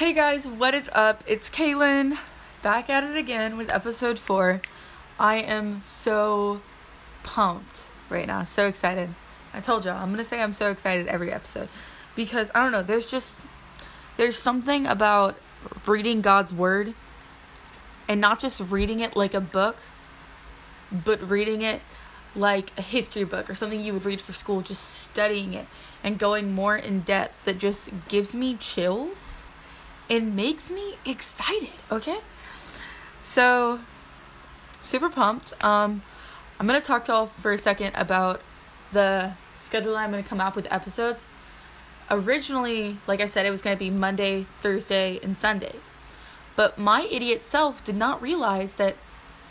Hey guys, what is up? It's Kaylin back at it again with episode four. I am so pumped right now, so excited. I told y'all, I'm gonna say I'm so excited every episode because I don't know, there's just there's something about reading God's word and not just reading it like a book, but reading it like a history book or something you would read for school, just studying it and going more in depth that just gives me chills and makes me excited, okay? So, super pumped. Um, I'm gonna talk to y'all for a second about the schedule that I'm gonna come up with episodes. Originally, like I said, it was gonna be Monday, Thursday, and Sunday. But my idiot self did not realize that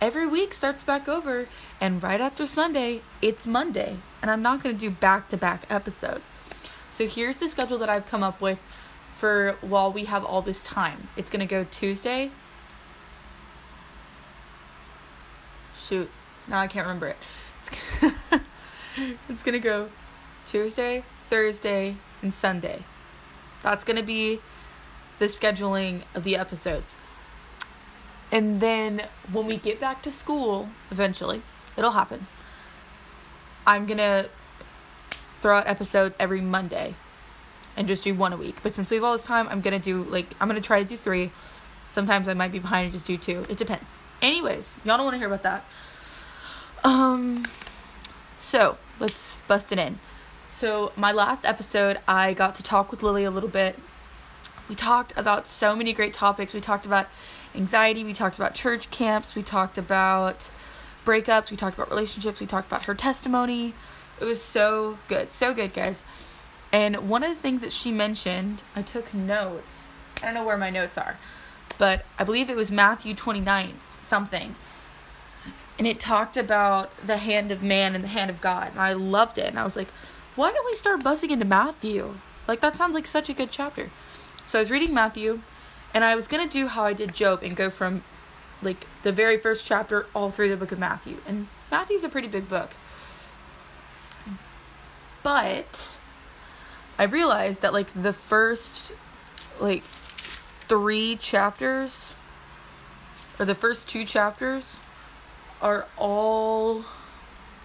every week starts back over, and right after Sunday, it's Monday, and I'm not gonna do back to back episodes. So here's the schedule that I've come up with for while we have all this time. It's gonna go Tuesday. Shoot, now I can't remember it. It's, it's gonna go Tuesday, Thursday, and Sunday. That's gonna be the scheduling of the episodes. And then when we get back to school, eventually, it'll happen. I'm gonna throw out episodes every Monday and just do one a week. But since we have all this time, I'm gonna do like I'm gonna try to do three. Sometimes I might be behind and just do two. It depends. Anyways, y'all don't want to hear about that. Um, so let's bust it in. So my last episode, I got to talk with Lily a little bit. We talked about so many great topics. We talked about anxiety. We talked about church camps. We talked about breakups. We talked about relationships. We talked about her testimony. It was so good. So good, guys. And one of the things that she mentioned, I took notes. I don't know where my notes are, but I believe it was Matthew 29, something. And it talked about the hand of man and the hand of God. And I loved it. And I was like, why don't we start buzzing into Matthew? Like, that sounds like such a good chapter. So I was reading Matthew, and I was going to do how I did Job and go from like the very first chapter all through the book of Matthew. And Matthew's a pretty big book. But I realized that like the first like three chapters or the first two chapters are all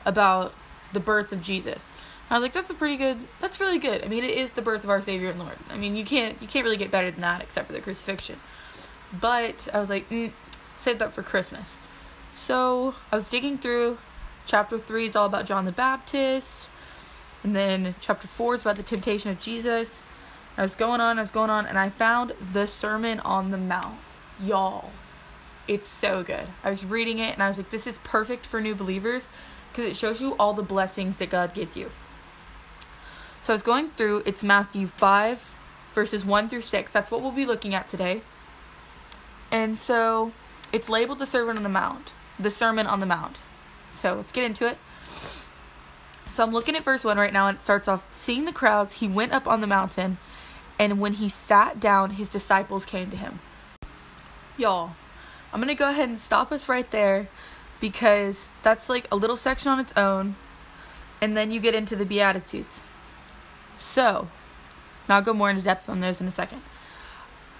about the birth of Jesus. I was like, that's a pretty good. That's really good. I mean, it is the birth of our Savior and Lord. I mean, you can't you can't really get better than that except for the crucifixion. But I was like, mm, save that for Christmas. So I was digging through. Chapter three is all about John the Baptist, and then chapter four is about the temptation of Jesus. I was going on, I was going on, and I found the Sermon on the Mount. Y'all, it's so good. I was reading it, and I was like, this is perfect for new believers because it shows you all the blessings that God gives you. So I was going through, it's Matthew 5, verses 1 through 6. That's what we'll be looking at today. And so it's labeled the Sermon on the Mount, the Sermon on the Mount. So let's get into it. So I'm looking at verse 1 right now, and it starts off Seeing the crowds, he went up on the mountain, and when he sat down, his disciples came to him. Y'all, I'm going to go ahead and stop us right there because that's like a little section on its own, and then you get into the Beatitudes. So, now I'll go more into depth on those in a second.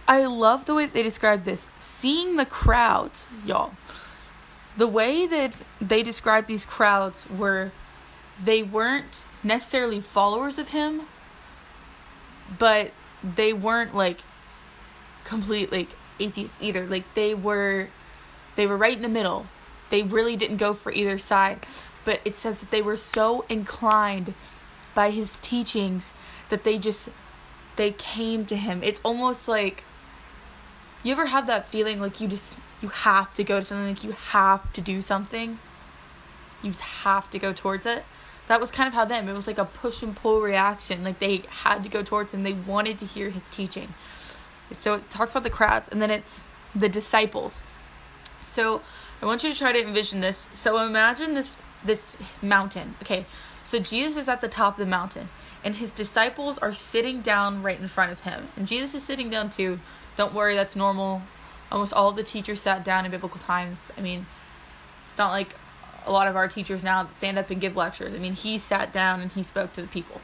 I love the way they describe this. Seeing the crowds, y'all. The way that they describe these crowds were they weren't necessarily followers of him, but they weren't like complete like atheists either. Like they were they were right in the middle. They really didn't go for either side. But it says that they were so inclined by his teachings that they just they came to him. It's almost like you ever have that feeling like you just you have to go to something like you have to do something. You just have to go towards it. That was kind of how them. It was like a push and pull reaction. Like they had to go towards him. They wanted to hear his teaching. So it talks about the crowds and then it's the disciples. So I want you to try to envision this. So imagine this this mountain. Okay. So Jesus is at the top of the mountain, and his disciples are sitting down right in front of him. And Jesus is sitting down too. Don't worry, that's normal. Almost all the teachers sat down in biblical times. I mean, it's not like a lot of our teachers now stand up and give lectures. I mean, he sat down and he spoke to the people.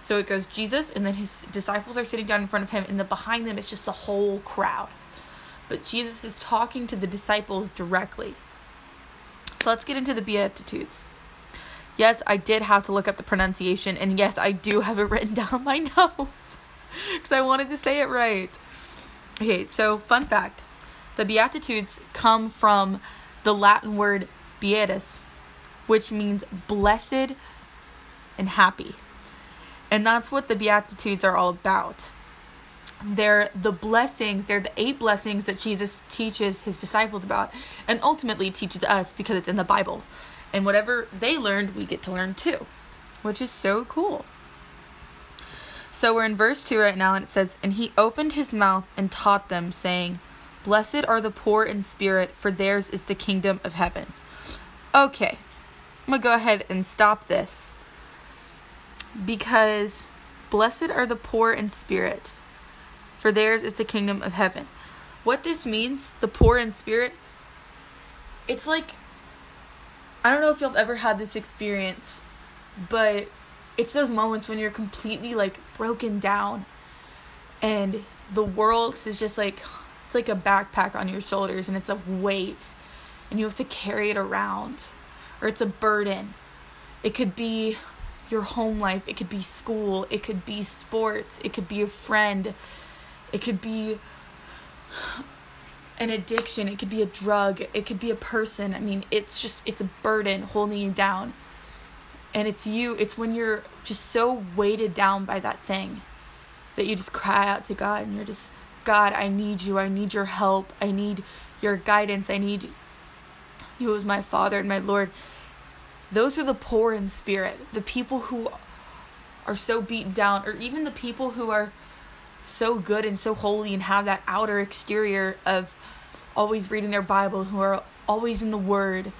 So it goes Jesus, and then his disciples are sitting down in front of him, and then behind them it's just a whole crowd. But Jesus is talking to the disciples directly. So let's get into the Beatitudes. Yes, I did have to look up the pronunciation, and yes, I do have it written down my notes because I wanted to say it right. Okay, so fun fact the Beatitudes come from the Latin word beatus, which means blessed and happy. And that's what the Beatitudes are all about. They're the blessings, they're the eight blessings that Jesus teaches his disciples about and ultimately teaches us because it's in the Bible. And whatever they learned, we get to learn too, which is so cool. So we're in verse 2 right now, and it says, And he opened his mouth and taught them, saying, Blessed are the poor in spirit, for theirs is the kingdom of heaven. Okay, I'm gonna go ahead and stop this because blessed are the poor in spirit, for theirs is the kingdom of heaven. What this means, the poor in spirit, it's like I don't know if you've ever had this experience, but it's those moments when you're completely like broken down and the world is just like it's like a backpack on your shoulders and it's a weight and you have to carry it around or it's a burden. It could be your home life, it could be school, it could be sports, it could be a friend, it could be an addiction, it could be a drug, it could be a person. I mean, it's just it's a burden holding you down. And it's you, it's when you're just so weighted down by that thing that you just cry out to God and you're just God, I need you. I need your help. I need your guidance. I need you was my Father and my Lord. Those are the poor in spirit, the people who are so beaten down, or even the people who are so good and so holy and have that outer exterior of always reading their Bible, who are always in the Word.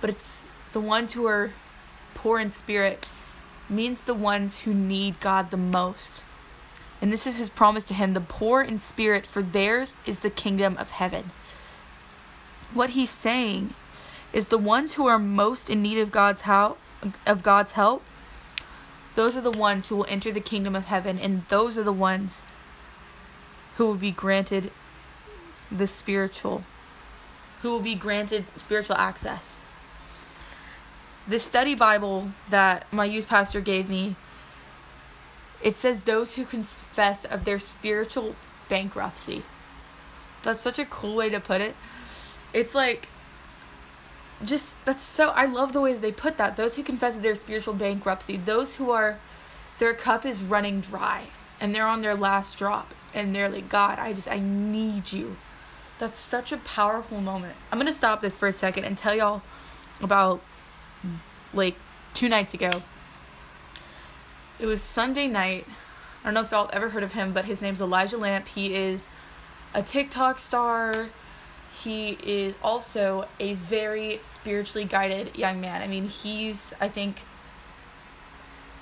But it's the ones who are poor in spirit means the ones who need God the most. And this is his promise to him the poor in spirit, for theirs is the kingdom of heaven. What he's saying is the ones who are most in need of God's help of God's help those are the ones who will enter the kingdom of heaven and those are the ones who will be granted the spiritual who will be granted spiritual access. The study bible that my youth pastor gave me it says those who confess of their spiritual bankruptcy. That's such a cool way to put it it's like just that's so I love the way that they put that. Those who confess their spiritual bankruptcy, those who are their cup is running dry and they're on their last drop and they're like, God, I just I need you. That's such a powerful moment. I'm gonna stop this for a second and tell y'all about like two nights ago. It was Sunday night. I don't know if y'all ever heard of him, but his name's Elijah Lamp. He is a TikTok star he is also a very spiritually guided young man. I mean, he's I think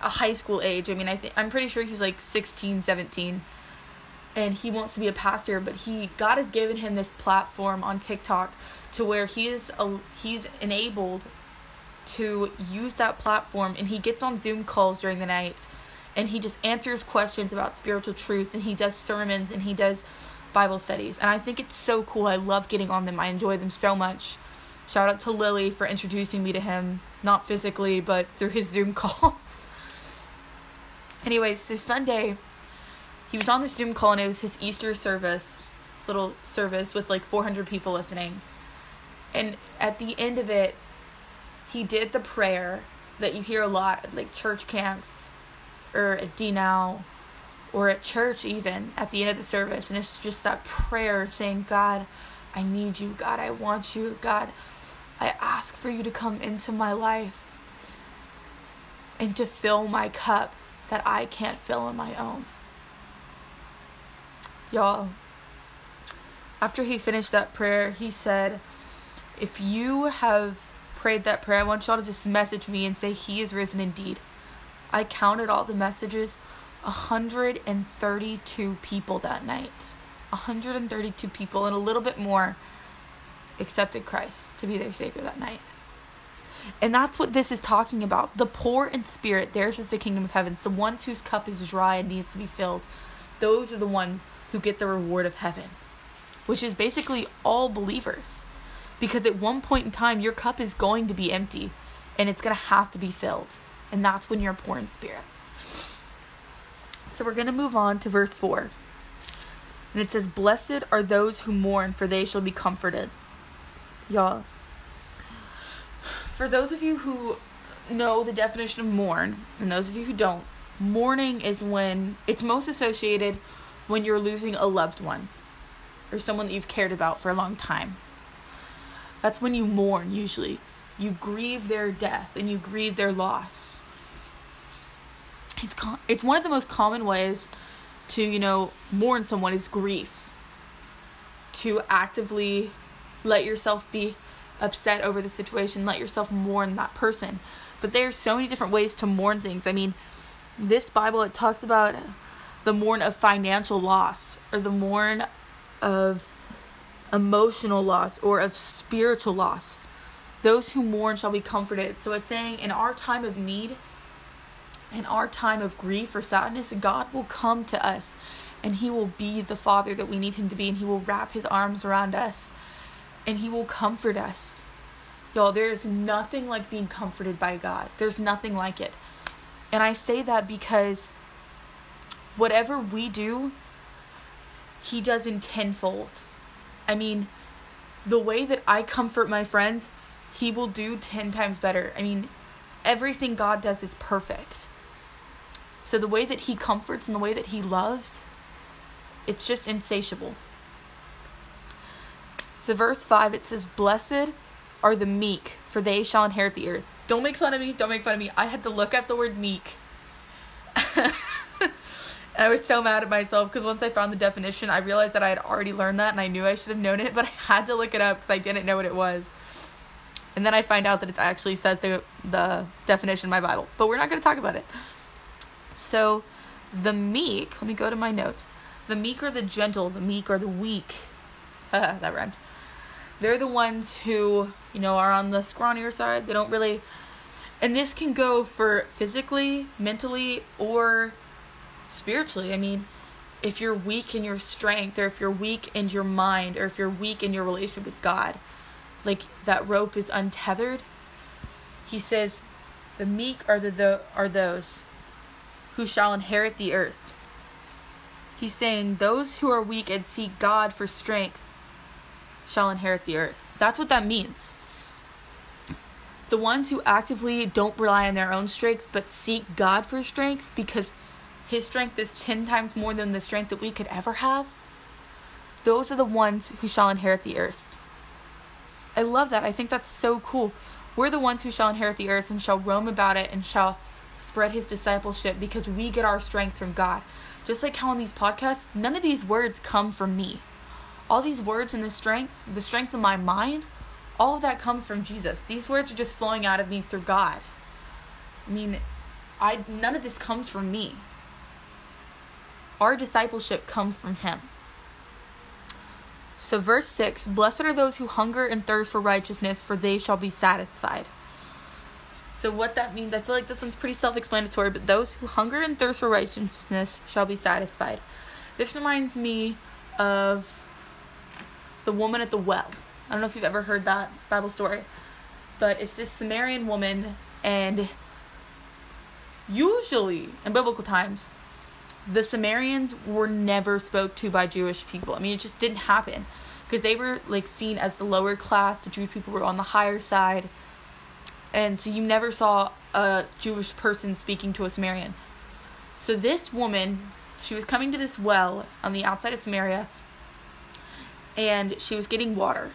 a high school age. I mean, I think I'm pretty sure he's like 16, 17 and he wants to be a pastor, but he God has given him this platform on TikTok to where he is a, he's enabled to use that platform and he gets on Zoom calls during the night and he just answers questions about spiritual truth and he does sermons and he does Bible studies. And I think it's so cool. I love getting on them. I enjoy them so much. Shout out to Lily for introducing me to him, not physically, but through his Zoom calls. Anyways, so Sunday, he was on the Zoom call and it was his Easter service, this little service with like 400 people listening. And at the end of it, he did the prayer that you hear a lot at like church camps or at D Now or at church even at the end of the service and it's just that prayer saying god i need you. God i want you. God i ask for you to come into my life and to fill my cup that i can't fill on my own. Y'all after he finished that prayer he said if you have prayed that prayer i want y'all to just message me and say he is risen indeed i counted all the messages 132 people that night. 132 people and a little bit more accepted Christ to be their Savior that night. And that's what this is talking about. The poor in spirit, theirs is the kingdom of heaven. The ones whose cup is dry and needs to be filled. Those are the ones who get the reward of heaven, which is basically all believers. Because at one point in time, your cup is going to be empty and it's going to have to be filled. And that's when you're poor in spirit. So we're going to move on to verse 4. And it says, Blessed are those who mourn, for they shall be comforted. Y'all. For those of you who know the definition of mourn, and those of you who don't, mourning is when it's most associated when you're losing a loved one or someone that you've cared about for a long time. That's when you mourn, usually. You grieve their death and you grieve their loss. It's, com- it's one of the most common ways to, you know, mourn someone is grief. To actively let yourself be upset over the situation, let yourself mourn that person. But there's so many different ways to mourn things. I mean, this Bible it talks about the mourn of financial loss or the mourn of emotional loss or of spiritual loss. Those who mourn shall be comforted. So it's saying in our time of need, in our time of grief or sadness, God will come to us and He will be the Father that we need Him to be, and He will wrap His arms around us and He will comfort us. Y'all, there is nothing like being comforted by God. There's nothing like it. And I say that because whatever we do, He does in tenfold. I mean, the way that I comfort my friends, He will do 10 times better. I mean, everything God does is perfect. So the way that He comforts and the way that He loves, it's just insatiable. So, verse 5, it says, Blessed are the meek, for they shall inherit the earth. Don't make fun of me. Don't make fun of me. I had to look up the word meek. I was so mad at myself because once I found the definition, I realized that I had already learned that and I knew I should have known it, but I had to look it up because I didn't know what it was. And then I find out that it actually says the, the definition in my Bible. But we're not going to talk about it. So, the meek, let me go to my notes. The meek are the gentle, the meek are the weak. That rhymed. They're the ones who, you know, are on the scrawnier side. They don't really. And this can go for physically, mentally, or spiritually. I mean, if you're weak in your strength, or if you're weak in your mind, or if you're weak in your relationship with God, like that rope is untethered. He says, "The meek are the, the are those who shall inherit the earth." He's saying those who are weak and seek God for strength shall inherit the earth. That's what that means. The ones who actively don't rely on their own strength but seek God for strength because his strength is 10 times more than the strength that we could ever have, those are the ones who shall inherit the earth. I love that. I think that's so cool. We're the ones who shall inherit the earth and shall roam about it and shall spread his discipleship because we get our strength from God. Just like how on these podcasts, none of these words come from me. All these words and the strength, the strength of my mind, all of that comes from Jesus. These words are just flowing out of me through God. I mean, I none of this comes from me. Our discipleship comes from him. So, verse 6 Blessed are those who hunger and thirst for righteousness, for they shall be satisfied. So, what that means, I feel like this one's pretty self explanatory, but those who hunger and thirst for righteousness shall be satisfied. This reminds me of the woman at the well. I don't know if you've ever heard that Bible story, but it's this Samaritan woman, and usually in biblical times, the Samaritans were never spoke to by Jewish people. I mean, it just didn't happen because they were like seen as the lower class. The Jewish people were on the higher side, and so you never saw a Jewish person speaking to a Samaritan. So this woman, she was coming to this well on the outside of Samaria, and she was getting water.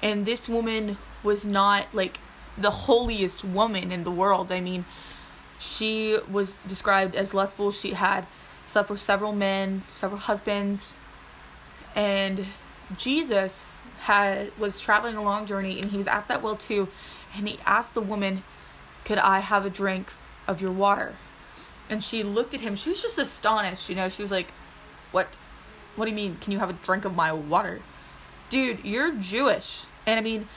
And this woman was not like the holiest woman in the world. I mean, she was described as lustful. She had slept with several men, several husbands, and Jesus had was traveling a long journey and he was at that well too, and he asked the woman, "Could I have a drink of your water?" And she looked at him. She was just astonished, you know. She was like, "What? What do you mean? Can you have a drink of my water?" Dude, you're Jewish. And I mean,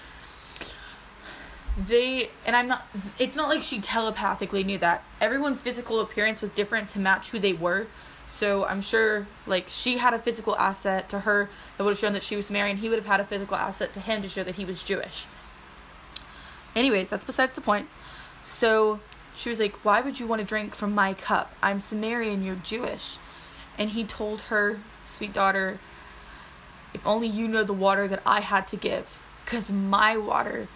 they and I'm not it's not like she telepathically knew that. Everyone's physical appearance was different to match who they were. So I'm sure like she had a physical asset to her that would have shown that she was Mary and he would have had a physical asset to him to show that he was Jewish. Anyways, that's besides the point. So she was like, Why would you want to drink from my cup? I'm Samaritan, you're Jewish. And he told her, Sweet daughter, if only you know the water that I had to give, because my water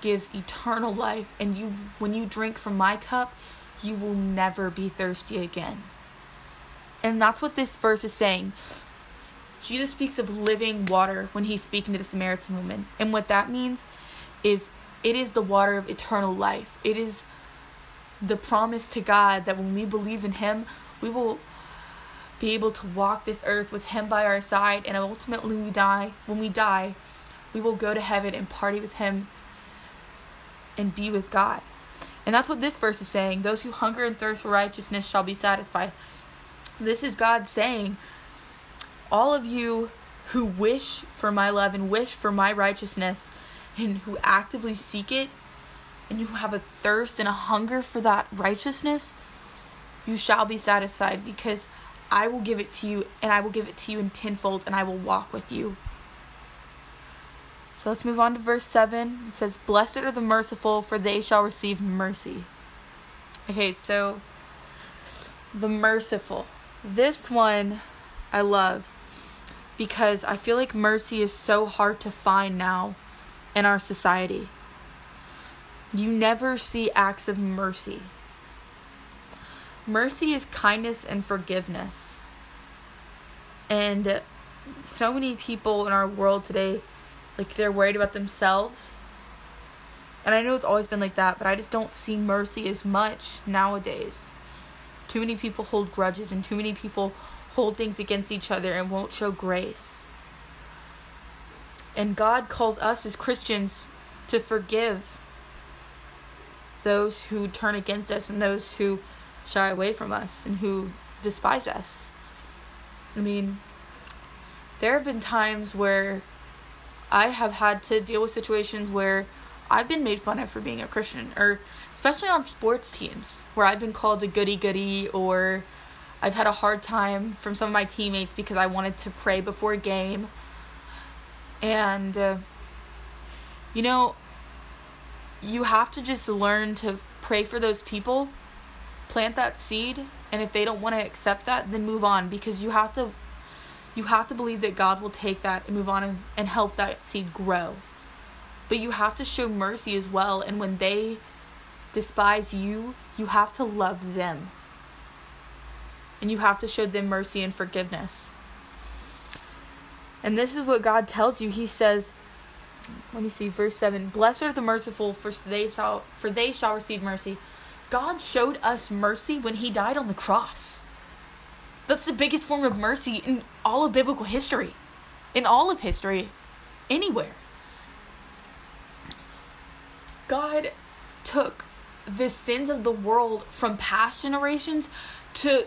gives eternal life, and you when you drink from my cup, you will never be thirsty again. And that's what this verse is saying. Jesus speaks of living water when he's speaking to the Samaritan woman. And what that means is it is the water of eternal life. It is the promise to God that when we believe in him, we will be able to walk this earth with him by our side and ultimately we die, when we die, we will go to heaven and party with him and be with God. And that's what this verse is saying. Those who hunger and thirst for righteousness shall be satisfied. This is God saying, all of you who wish for my love and wish for my righteousness and who actively seek it and who have a thirst and a hunger for that righteousness, you shall be satisfied because I will give it to you and I will give it to you in tenfold and I will walk with you. So let's move on to verse 7. It says, Blessed are the merciful, for they shall receive mercy. Okay, so the merciful. This one I love because I feel like mercy is so hard to find now in our society. You never see acts of mercy. Mercy is kindness and forgiveness. And so many people in our world today, like, they're worried about themselves. And I know it's always been like that, but I just don't see mercy as much nowadays. Too many people hold grudges and too many people hold things against each other and won't show grace. And God calls us as Christians to forgive those who turn against us and those who shy away from us and who despise us. I mean, there have been times where I have had to deal with situations where I've been made fun of for being a Christian, or especially on sports teams where I've been called a goody goody, or I've had a hard time from some of my teammates because I wanted to pray before a game. And, uh, you know, you have to just learn to pray for those people, plant that seed, and if they don't want to accept that, then move on because you have to you have to believe that God will take that and move on and, and help that seed grow. But you have to show mercy as well, and when they despise you, you have to love them. And you have to show them mercy and forgiveness. And this is what God tells you. He says, let me see, verse 7 Blessed are the merciful, for they shall, for they shall receive mercy. God showed us mercy when He died on the cross. That's the biggest form of mercy in all of biblical history, in all of history, anywhere. God took the sins of the world from past generations to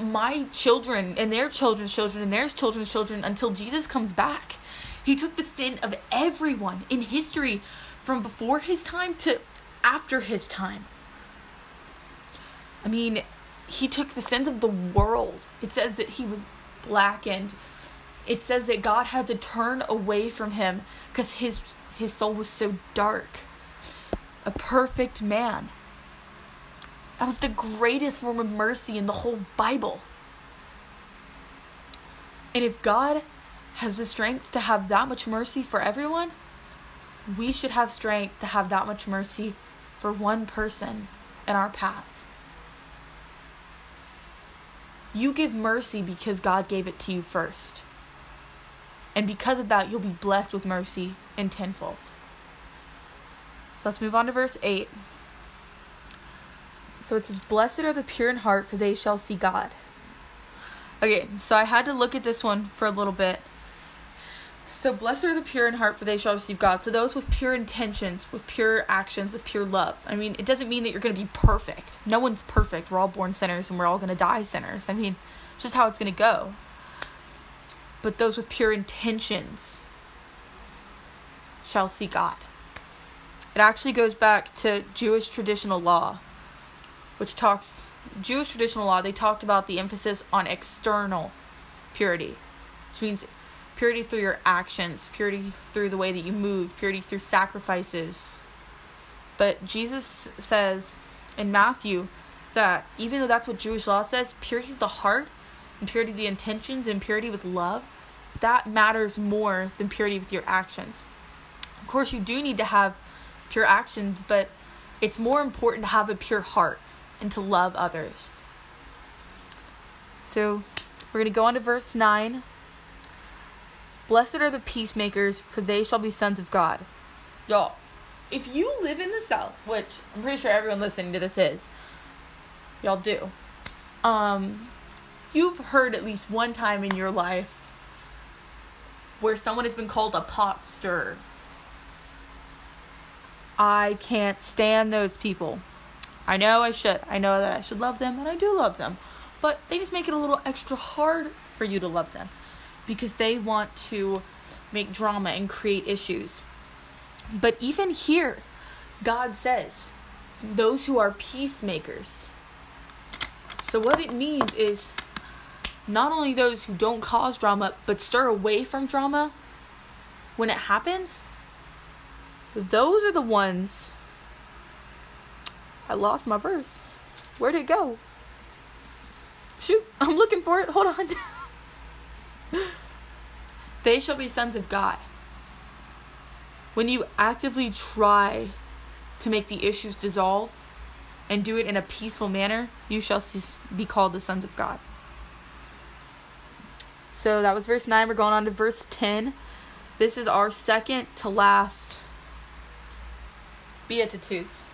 my children and their children's children and their children's children until Jesus comes back. He took the sin of everyone in history from before his time to after his time. I mean, he took the sins of the world. It says that he was blackened. It says that God had to turn away from him because his his soul was so dark. A perfect man. That was the greatest form of mercy in the whole Bible. And if God has the strength to have that much mercy for everyone, we should have strength to have that much mercy for one person in our path. You give mercy because God gave it to you first. And because of that, you'll be blessed with mercy in tenfold. So let's move on to verse 8. So it says, Blessed are the pure in heart, for they shall see God. Okay, so I had to look at this one for a little bit. So blessed are the pure in heart, for they shall receive God. So those with pure intentions, with pure actions, with pure love. I mean, it doesn't mean that you're going to be perfect. No one's perfect. We're all born sinners and we're all going to die sinners. I mean, it's just how it's going to go. But those with pure intentions shall see God. It actually goes back to Jewish traditional law, which talks Jewish traditional law. They talked about the emphasis on external purity, which means purity through your actions, purity through the way that you move, purity through sacrifices. But Jesus says in Matthew that even though that's what Jewish law says, purity of the heart and purity of the intentions and purity with love, that matters more than purity with your actions. Of course, you do need to have pure actions, but it's more important to have a pure heart and to love others. So, we're going to go on to verse 9. Blessed are the peacemakers, for they shall be sons of God. Y'all, if you live in the South, which I'm pretty sure everyone listening to this is, y'all do. Um, you've heard at least one time in your life where someone has been called a pot stirrer. I can't stand those people. I know I should. I know that I should love them, and I do love them. But they just make it a little extra hard for you to love them because they want to make drama and create issues. But even here, God says, those who are peacemakers. So, what it means is not only those who don't cause drama, but stir away from drama when it happens, those are the ones. I lost my verse. Where'd it go? Shoot, I'm looking for it. Hold on. they shall be sons of God. When you actively try to make the issues dissolve and do it in a peaceful manner, you shall be called the sons of God. So that was verse 9. We're going on to verse 10. This is our second to last Beatitudes.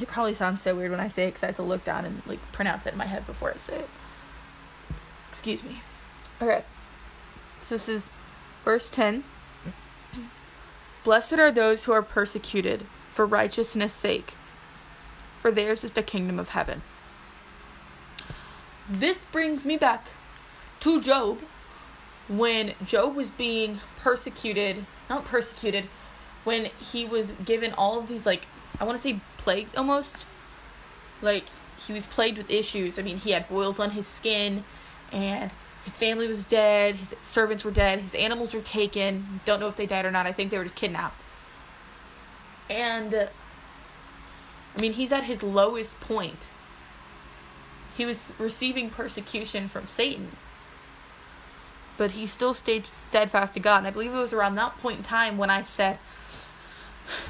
It probably sounds so weird when I say it because I have to look down and like pronounce it in my head before I say it. Excuse me. Okay. So this is verse 10. Blessed are those who are persecuted for righteousness' sake, for theirs is the kingdom of heaven. This brings me back to Job when Job was being persecuted, not persecuted, when he was given all of these, like, I want to say plagues almost. Like, he was plagued with issues. I mean, he had boils on his skin, and his family was dead, his servants were dead, his animals were taken. Don't know if they died or not. I think they were just kidnapped. And I mean, he's at his lowest point. He was receiving persecution from Satan. But he still stayed steadfast to God. And I believe it was around that point in time when I said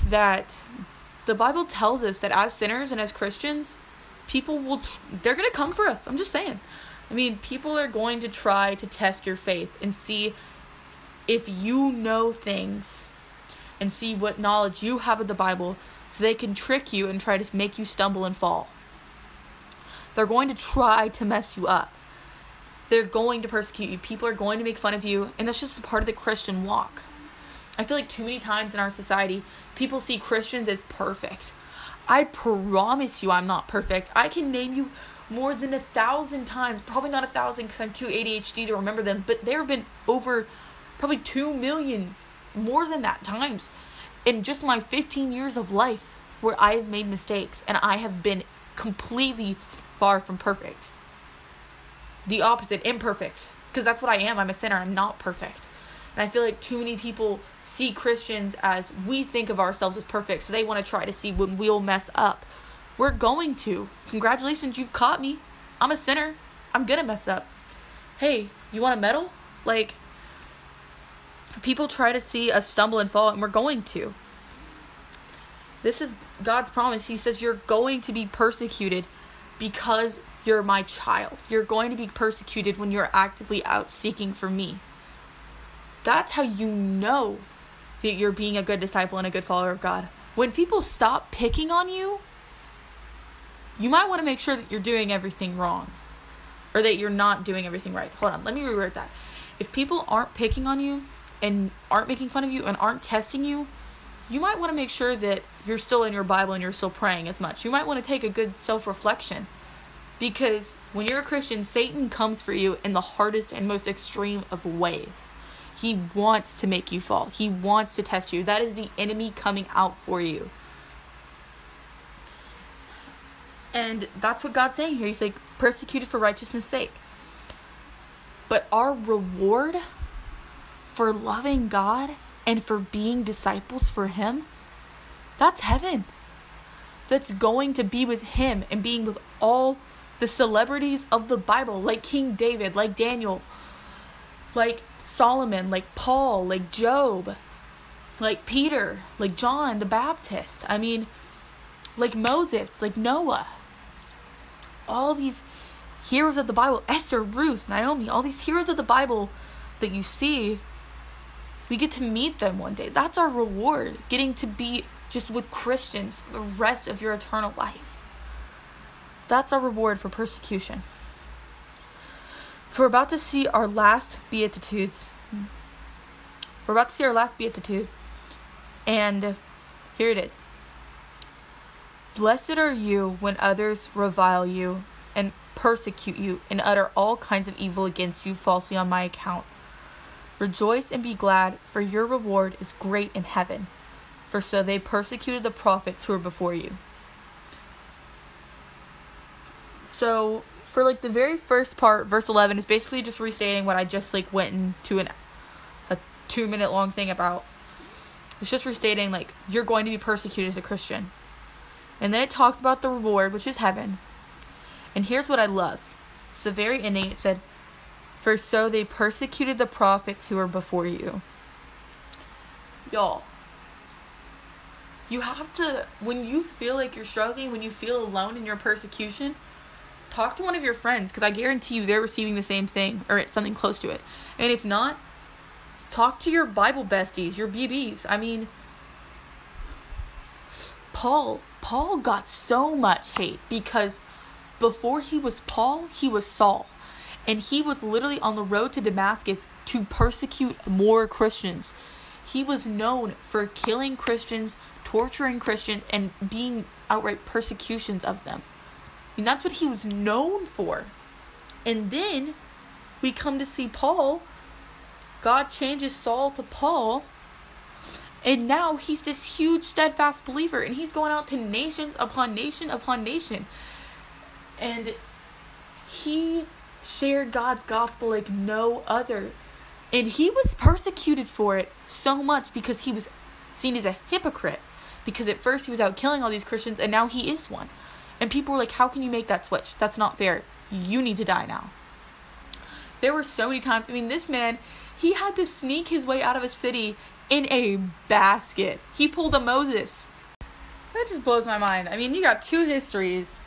that the Bible tells us that as sinners and as Christians, people will, tr- they're going to come for us. I'm just saying. I mean, people are going to try to test your faith and see if you know things and see what knowledge you have of the Bible so they can trick you and try to make you stumble and fall. They're going to try to mess you up. They're going to persecute you. People are going to make fun of you, and that's just a part of the Christian walk. I feel like too many times in our society, people see Christians as perfect. I promise you, I'm not perfect. I can name you more than a thousand times. Probably not a thousand because I'm too ADHD to remember them, but there have been over probably two million, more than that times in just my 15 years of life where I have made mistakes and I have been completely far from perfect. The opposite, imperfect. Because that's what I am. I'm a sinner. I'm not perfect. And I feel like too many people see Christians as we think of ourselves as perfect, so they want to try to see when we'll mess up. We're going to. Congratulations, you've caught me. I'm a sinner. I'm gonna mess up. Hey, you want a medal? Like, people try to see us stumble and fall, and we're going to. This is God's promise. He says, You're going to be persecuted because you're my child. You're going to be persecuted when you're actively out seeking for me. That's how you know that you're being a good disciple and a good follower of God. When people stop picking on you, you might want to make sure that you're doing everything wrong or that you're not doing everything right. Hold on, let me reword that. If people aren't picking on you and aren't making fun of you and aren't testing you, you might want to make sure that you're still in your Bible and you're still praying as much. You might want to take a good self reflection because when you're a Christian, Satan comes for you in the hardest and most extreme of ways. He wants to make you fall. He wants to test you. That is the enemy coming out for you. And that's what God's saying here. He's like, persecuted for righteousness' sake. But our reward for loving God and for being disciples for Him, that's heaven. That's going to be with Him and being with all the celebrities of the Bible, like King David, like Daniel, like Solomon, like Paul, like Job, like Peter, like John the Baptist. I mean, like Moses, like Noah. All these heroes of the Bible, Esther, Ruth, Naomi, all these heroes of the Bible that you see, we get to meet them one day. That's our reward, getting to be just with Christians for the rest of your eternal life. That's our reward for persecution. So we're about to see our last beatitudes. Hmm. We're about to see our last beatitude. And here it is. Blessed are you when others revile you and persecute you and utter all kinds of evil against you falsely on my account. Rejoice and be glad, for your reward is great in heaven. For so they persecuted the prophets who were before you. So, for like the very first part, verse 11 is basically just restating what I just like went into an, a two minute long thing about. It's just restating like you're going to be persecuted as a Christian. And then it talks about the reward, which is heaven. And here's what I love. It's the very innate. It said, For so they persecuted the prophets who were before you. Y'all, you have to, when you feel like you're struggling, when you feel alone in your persecution, talk to one of your friends because I guarantee you they're receiving the same thing or something close to it. And if not, talk to your Bible besties, your BBs. I mean, Paul, Paul got so much hate because before he was Paul, he was Saul. And he was literally on the road to Damascus to persecute more Christians. He was known for killing Christians, torturing Christians, and being outright persecutions of them. That's what he was known for. And then we come to see Paul. God changes Saul to Paul. And now he's this huge, steadfast believer. And he's going out to nations upon nation upon nation. And he shared God's gospel like no other. And he was persecuted for it so much because he was seen as a hypocrite. Because at first he was out killing all these Christians, and now he is one. And people were like, How can you make that switch? That's not fair. You need to die now. There were so many times. I mean, this man, he had to sneak his way out of a city in a basket. He pulled a Moses. That just blows my mind. I mean, you got two histories,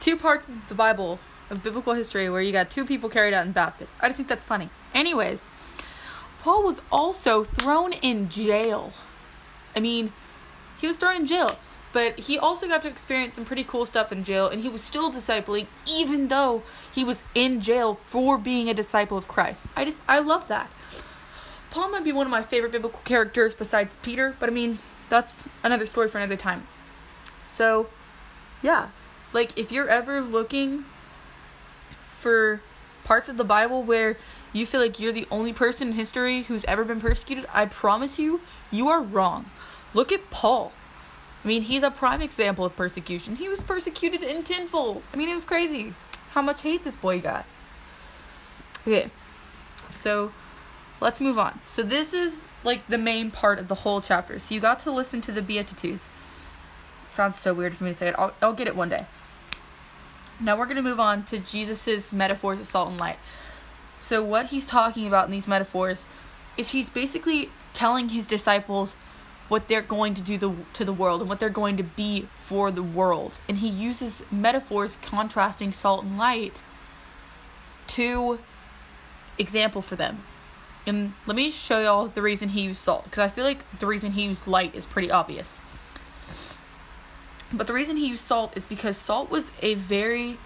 two parts of the Bible, of biblical history, where you got two people carried out in baskets. I just think that's funny. Anyways, Paul was also thrown in jail. I mean, he was thrown in jail. But he also got to experience some pretty cool stuff in jail, and he was still discipling even though he was in jail for being a disciple of Christ. I just, I love that. Paul might be one of my favorite biblical characters besides Peter, but I mean, that's another story for another time. So, yeah. Like, if you're ever looking for parts of the Bible where you feel like you're the only person in history who's ever been persecuted, I promise you, you are wrong. Look at Paul. I mean, he's a prime example of persecution. He was persecuted in tenfold. I mean, it was crazy how much hate this boy got. Okay, so let's move on. So, this is like the main part of the whole chapter. So, you got to listen to the Beatitudes. It sounds so weird for me to say it. I'll, I'll get it one day. Now, we're going to move on to Jesus's metaphors of salt and light. So, what he's talking about in these metaphors is he's basically telling his disciples what they're going to do the, to the world and what they're going to be for the world. And he uses metaphors contrasting salt and light to example for them. And let me show y'all the reason he used salt because I feel like the reason he used light is pretty obvious. But the reason he used salt is because salt was a very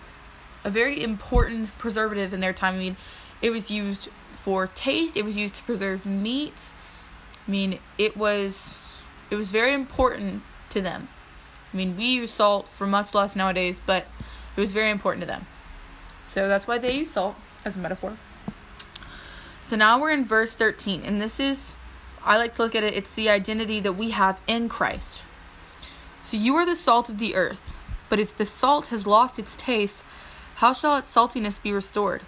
a very important preservative in their time. I mean, it was used for taste, it was used to preserve meat. I mean, it was it was very important to them. I mean, we use salt for much less nowadays, but it was very important to them. So that's why they use salt as a metaphor. So now we're in verse 13, and this is, I like to look at it, it's the identity that we have in Christ. So you are the salt of the earth, but if the salt has lost its taste, how shall its saltiness be restored?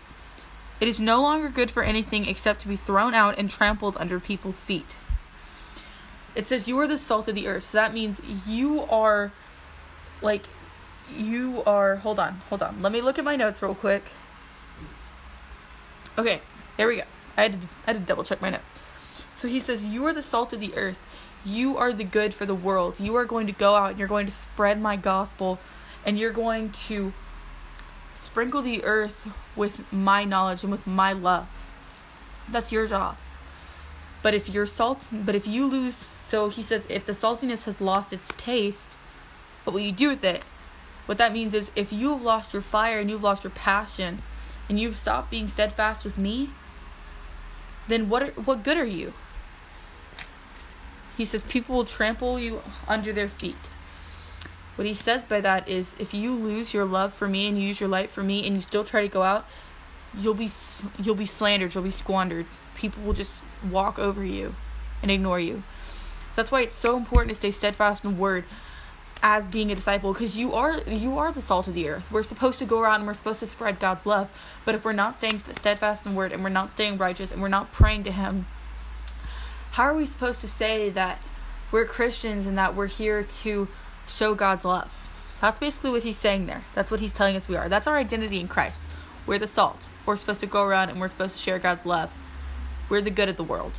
It is no longer good for anything except to be thrown out and trampled under people's feet. It says you are the salt of the earth. So that means you are like you are hold on, hold on. Let me look at my notes real quick. Okay, there we go. I had to I had to double check my notes. So he says you are the salt of the earth. You are the good for the world. You are going to go out and you're going to spread my gospel and you're going to sprinkle the earth with my knowledge and with my love. That's your job. But if you're salt, but if you lose, so he says, if the saltiness has lost its taste, what will you do with it? What that means is if you have lost your fire and you've lost your passion and you've stopped being steadfast with me, then what are, what good are you? He says people will trample you under their feet. What he says by that is if you lose your love for me and you use your light for me and you still try to go out, you'll be you'll be slandered, you'll be squandered. People will just walk over you and ignore you. So that's why it's so important to stay steadfast in the word as being a disciple because you are you are the salt of the earth. We're supposed to go around and we're supposed to spread God's love. But if we're not staying steadfast in the word and we're not staying righteous and we're not praying to him, how are we supposed to say that we're Christians and that we're here to show God's love? So that's basically what he's saying there. That's what he's telling us we are. That's our identity in Christ. We're the salt. We're supposed to go around and we're supposed to share God's love. We're the good of the world.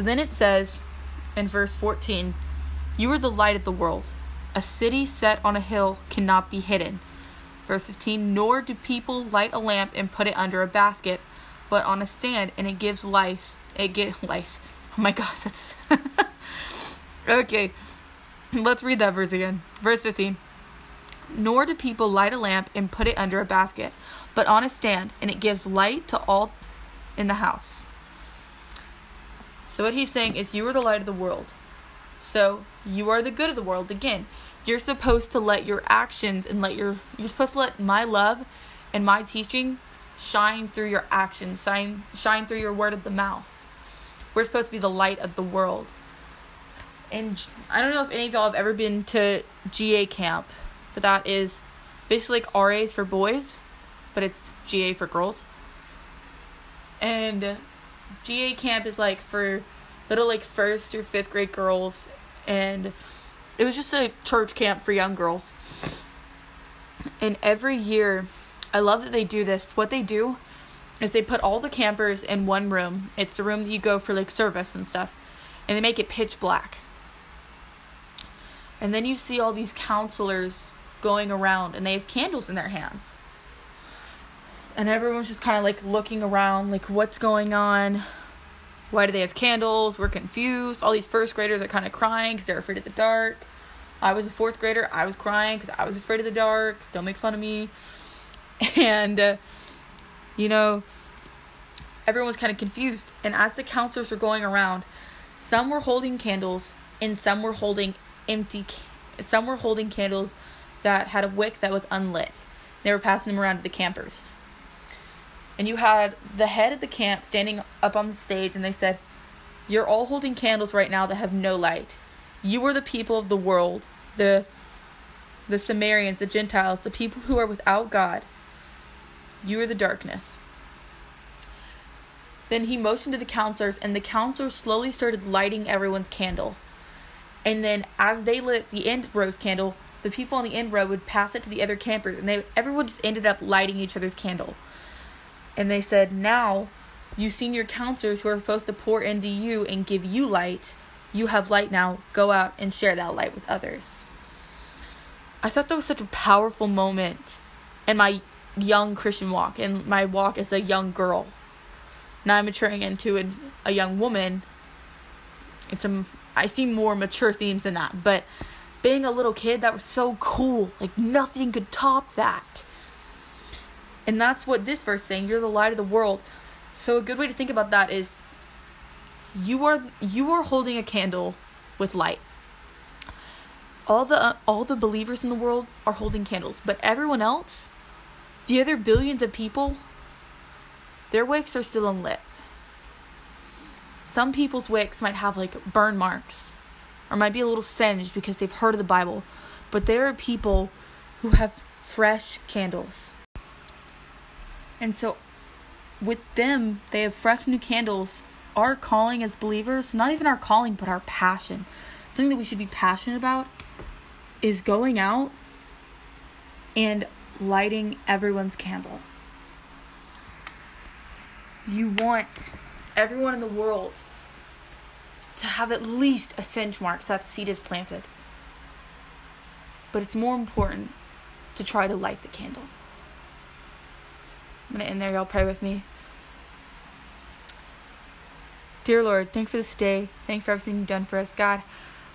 So then it says in verse 14, You are the light of the world. A city set on a hill cannot be hidden. Verse 15, Nor do people light a lamp and put it under a basket, but on a stand, and it gives light it get lice. Oh my gosh, that's okay. Let's read that verse again. Verse 15. Nor do people light a lamp and put it under a basket, but on a stand, and it gives light to all in the house. So, what he's saying is, you are the light of the world. So, you are the good of the world. Again, you're supposed to let your actions and let your, you're supposed to let my love and my teaching shine through your actions, shine, shine through your word of the mouth. We're supposed to be the light of the world. And I don't know if any of y'all have ever been to GA camp, but that is basically like RAs for boys, but it's GA for girls. And GA camp is like for little like first through fifth grade girls, and it was just a church camp for young girls. And every year, I love that they do this. What they do is they put all the campers in one room. It's the room that you go for like service and stuff. And they make it pitch black. And then you see all these counselors going around and they have candles in their hands. And everyone's just kind of like looking around, like, what's going on? Why do they have candles? We're confused. All these first graders are kind of crying because they're afraid of the dark. I was a fourth grader. I was crying because I was afraid of the dark. Don't make fun of me. And. Uh, you know, everyone was kind of confused. And as the counselors were going around, some were holding candles and some were holding empty, some were holding candles that had a wick that was unlit. They were passing them around to the campers. And you had the head of the camp standing up on the stage, and they said, You're all holding candles right now that have no light. You are the people of the world, the the Samaritans, the Gentiles, the people who are without God. You are the darkness. Then he motioned to the counselors, and the counselors slowly started lighting everyone's candle. And then, as they lit the end row's candle, the people on the end row would pass it to the other campers, and they everyone just ended up lighting each other's candle. And they said, "Now, you senior counselors who are supposed to pour into you and give you light, you have light now. Go out and share that light with others." I thought that was such a powerful moment, in my young Christian walk and my walk as a young girl. Now I'm maturing into a, young woman. It's a I see more mature themes than that, but being a little kid that was so cool. Like nothing could top that. And that's what this verse is saying, you're the light of the world. So a good way to think about that is you are you are holding a candle with light. All the uh, all the believers in the world are holding candles, but everyone else the other billions of people, their wicks are still unlit. Some people's wicks might have like burn marks or might be a little singed because they've heard of the Bible, but there are people who have fresh candles. And so with them, they have fresh new candles. Our calling as believers, not even our calling, but our passion, something that we should be passionate about, is going out and lighting everyone's candle. You want everyone in the world to have at least a singe mark so that seed is planted. But it's more important to try to light the candle. I'm going to end there. Y'all pray with me. Dear Lord, thank you for this day. Thank you for everything you've done for us. God,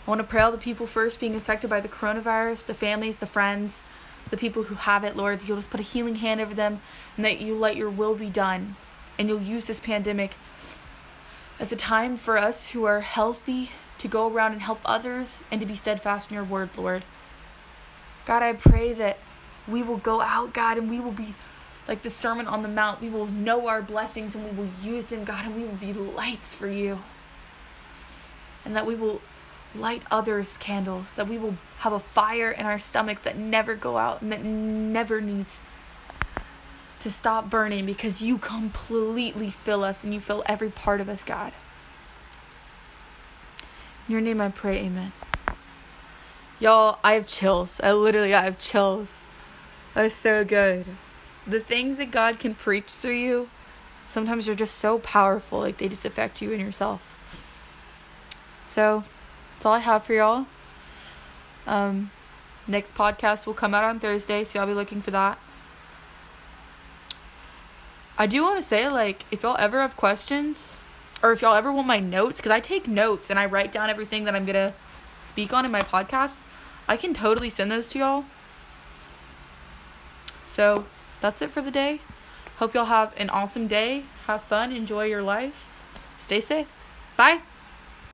I want to pray all the people first being affected by the coronavirus, the families, the friends, the people who have it, Lord, that you'll just put a healing hand over them and that you let your will be done. And you'll use this pandemic as a time for us who are healthy to go around and help others and to be steadfast in your word, Lord. God, I pray that we will go out, God, and we will be like the Sermon on the Mount. We will know our blessings and we will use them, God, and we will be lights for you. And that we will light others' candles, that we will have a fire in our stomachs that never go out and that never needs to stop burning because you completely fill us and you fill every part of us, God. In your name I pray, amen. Y'all, I have chills. I literally I have chills. That's so good. The things that God can preach through you, sometimes they're just so powerful, like they just affect you and yourself. So, that's all I have for y'all. Um, next podcast will come out on Thursday, so y'all be looking for that. I do want to say, like, if y'all ever have questions, or if y'all ever want my notes, because I take notes and I write down everything that I'm gonna speak on in my podcast, I can totally send those to y'all. So that's it for the day. Hope y'all have an awesome day. Have fun. Enjoy your life. Stay safe. Bye.